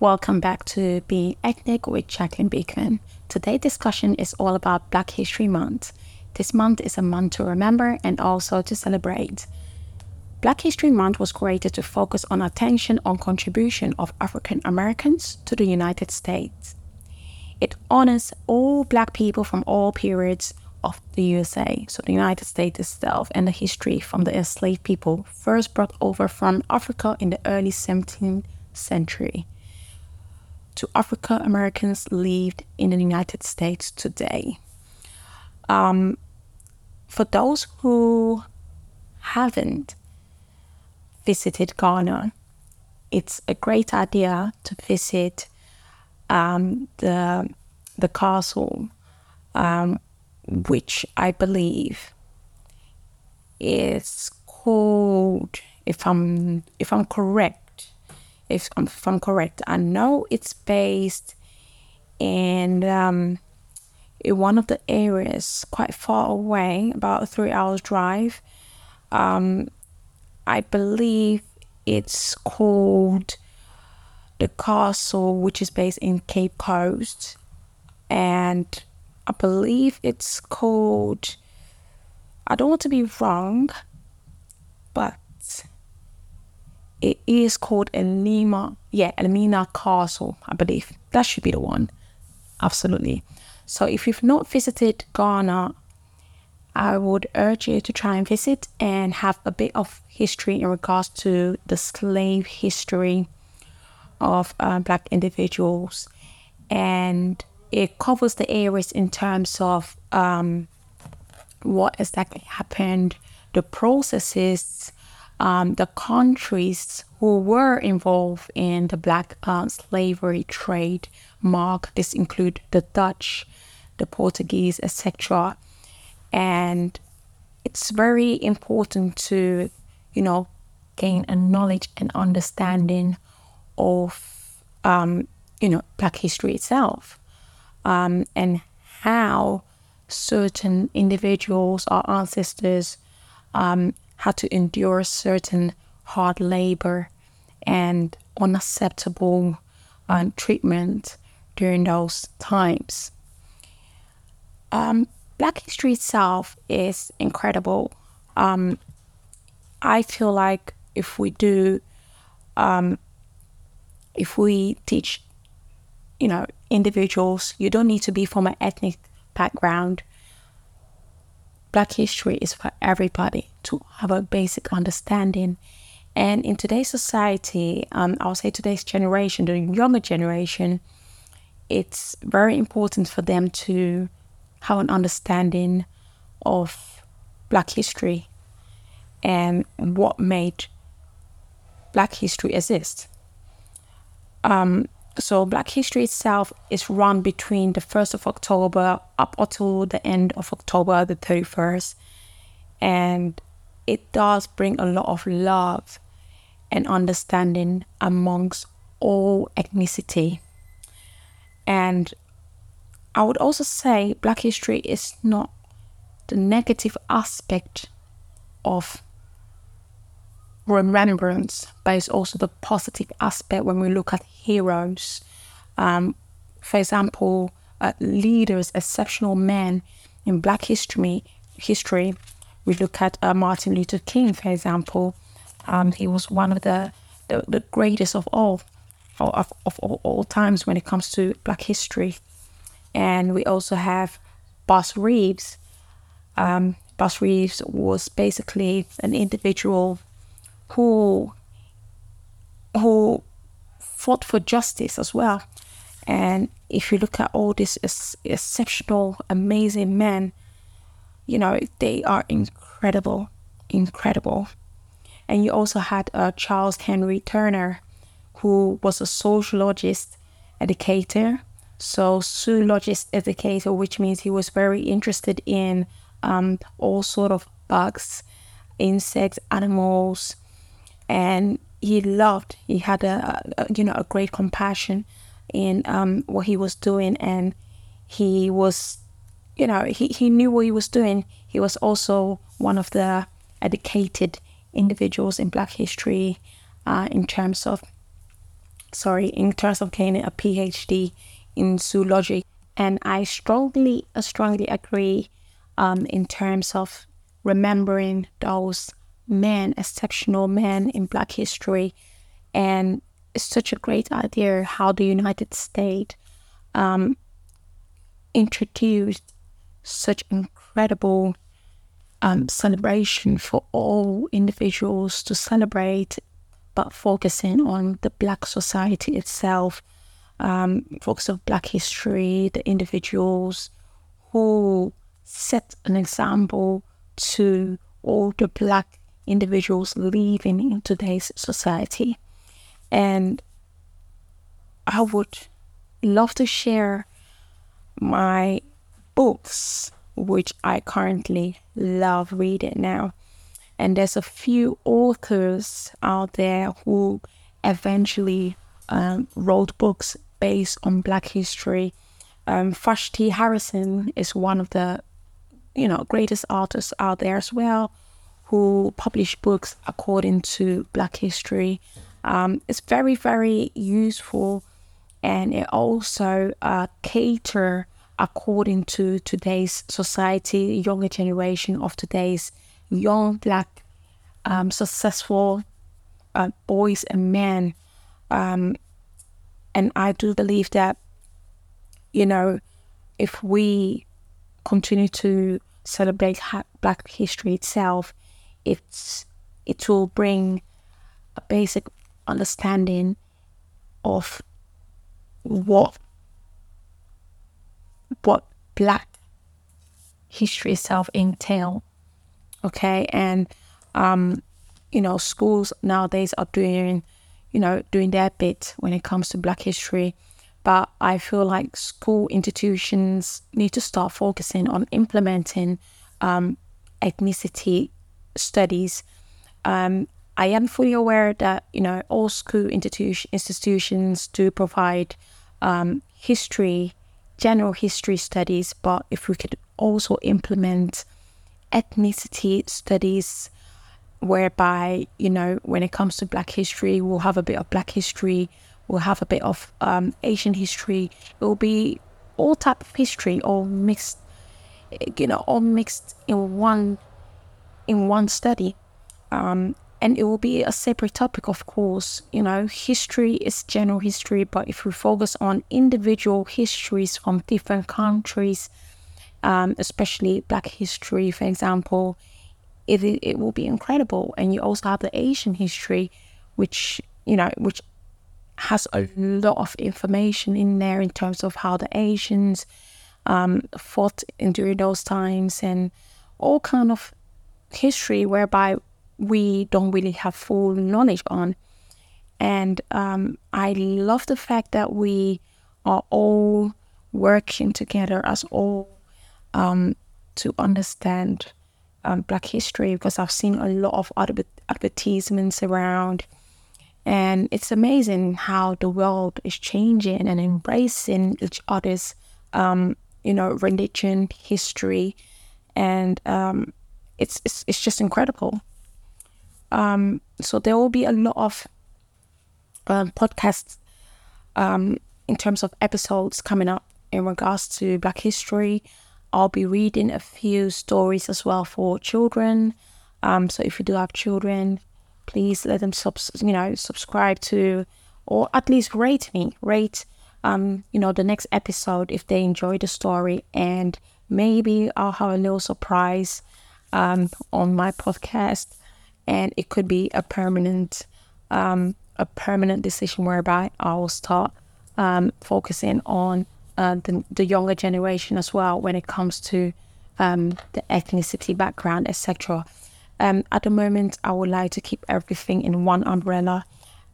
Welcome back to Being Ethnic with Jacqueline Beekman. Today's discussion is all about Black History Month. This month is a month to remember and also to celebrate. Black History Month was created to focus on attention on contribution of African Americans to the United States. It honors all black people from all periods of the USA, so the United States itself, and the history from the enslaved people first brought over from Africa in the early 17th century to African Americans lived in the United States today. Um, for those who haven't visited Ghana, it's a great idea to visit um, the the castle, um, which I believe is called, if I'm if I'm correct, if I'm, if I'm correct, I know it's based in um, in one of the areas quite far away, about a three hours drive. Um, I believe it's called the castle, which is based in Cape Coast, and I believe it's called. I don't want to be wrong, but it is called Elmina. Yeah, Elmina Castle, I believe. That should be the one. Absolutely. So if you've not visited Ghana, I would urge you to try and visit and have a bit of history in regards to the slave history of uh, black individuals. And it covers the areas in terms of um, what exactly happened, the processes, um, the countries who were involved in the black uh, slavery trade mark. This include the Dutch, the Portuguese, etc. And it's very important to, you know, gain a knowledge and understanding of, um, you know, Black history itself um, and how certain individuals, our ancestors, um, had to endure certain hard labor and unacceptable uh, treatment during those times. Um, Black history itself is incredible. Um, I feel like if we do, um, if we teach, you know, individuals, you don't need to be from an ethnic background. Black history is for everybody to have a basic understanding. And in today's society, um, I'll say today's generation, the younger generation, it's very important for them to have an understanding of Black history and what made Black history exist. Um, so Black history itself is run between the 1st of October up until the end of October, the 31st. And it does bring a lot of love and understanding amongst all ethnicity. And I would also say Black history is not the negative aspect of remembrance, but it's also the positive aspect when we look at heroes. Um, for example, uh, leaders, exceptional men in Black history. History, we look at uh, Martin Luther King, for example. Um, he was one of the, the, the greatest of all, of, of, of all times when it comes to Black history. And we also have Bass Reeves. Um, Bass Reeves was basically an individual who who fought for justice as well. And if you look at all these ex- exceptional, amazing men, you know, they are incredible, incredible. And you also had uh, Charles Henry Turner, who was a sociologist, educator, so zoologist educator, which means he was very interested in um, all sort of bugs, insects, animals, and he loved. He had a, a you know a great compassion in um, what he was doing, and he was, you know, he, he knew what he was doing. He was also one of the educated individuals in Black history uh, in terms of sorry, in terms of gaining a PhD in zoology. And I strongly, strongly agree um, in terms of remembering those men, exceptional men in Black history. And it's such a great idea how the United States um, introduced such incredible um, celebration for all individuals to celebrate, but focusing on the Black society itself, um, focus of Black history, the individuals who set an example to all the Black individuals living in today's society. And I would love to share my books, which I currently love reading now. And there's a few authors out there who eventually um, wrote books based on Black history. Um, Vashti Harrison is one of the, you know, greatest authors out there as well, who publish books according to Black history. Um, it's very, very useful, and it also uh, cater according to today's society, younger generation of today's young black um, successful uh, boys and men. Um, and I do believe that, you know, if we continue to celebrate ha- Black history itself, it's it will bring a basic understanding of what what black history itself entail. Okay, and um, you know, schools nowadays are doing, you know, doing their bit when it comes to black history. But I feel like school institutions need to start focusing on implementing um, ethnicity studies. Um, I am fully aware that you know all school institu- institutions do provide um, history general history studies, but if we could also implement ethnicity studies, whereby, you know, when it comes to Black history, we'll have a bit of Black history, we'll have a bit of um, Asian history, it will be all type of history, all mixed, you know, all mixed in one in one study. Um, and it will be a separate topic, of course. You know, history is general history, but if we focus on individual histories from different countries, um, especially Black history, for example, it, it will be incredible. And you also have the Asian history, which, you know, which has a lot of information in there in terms of how the Asians um, fought during those times and all kind of history whereby we don't really have full knowledge on. And um, I love the fact that we are all working together as all um, to understand um, Black history because I've seen a lot of advertisements around. And it's amazing how the world is changing and embracing each other's, um, you know, religion, history, and um, it's, it's it's just incredible. Um, so there will be a lot of um, podcasts um, in terms of episodes coming up in regards to Black history. I'll be reading a few stories as well for children. Um, so if you do have children, please let them subs- you know subscribe to or at least rate me rate um you know the next episode if they enjoy the story and maybe I'll have a little surprise um on my podcast and it could be a permanent um, a permanent decision whereby I will start um, focusing on uh, the, the younger generation as well when it comes to um, the ethnicity background, etc. Um, at the moment, I would like to keep everything in one umbrella.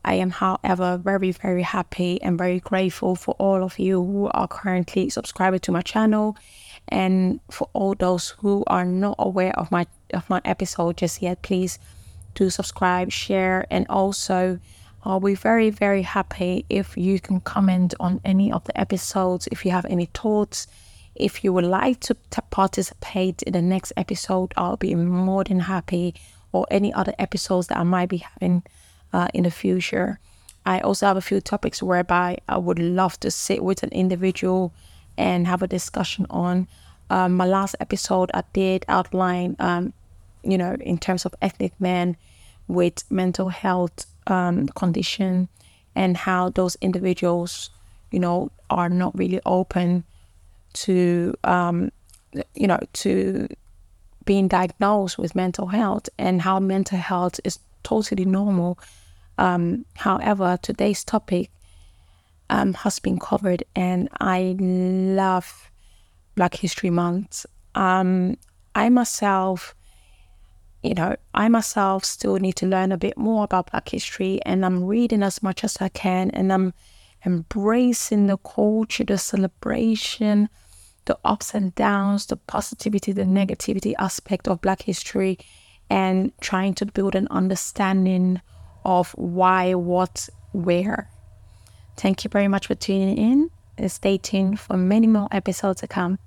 I am, however, very, very happy and very grateful for all of you who are currently subscribed to my channel and for all those who are not aware of my of my episode just yet. Please do subscribe, share, and also I'll be very, very happy if you can comment on any of the episodes, if you have any thoughts. If you would like to participate in the next episode, I'll be more than happy, or any other episodes that I might be having uh, in the future. I also have a few topics whereby I would love to sit with an individual and have a discussion on. Um, my last episode, I did outline, um, you know, in terms of ethnic men with mental health um, condition and how those individuals, you know, are not really open to, um, you know, to being diagnosed with mental health and how mental health is totally normal. Um, however, today's topic um, has been covered, and I love Black History Month. Um, I myself, you know, I myself still need to learn a bit more about Black history, and I'm reading as much as I can, and I'm embracing the culture, the celebration, the ups and downs, the positivity, the negativity aspect of Black history, and trying to build an understanding of why, what, where. Thank you very much for tuning in. Stay tuned for many more episodes to come.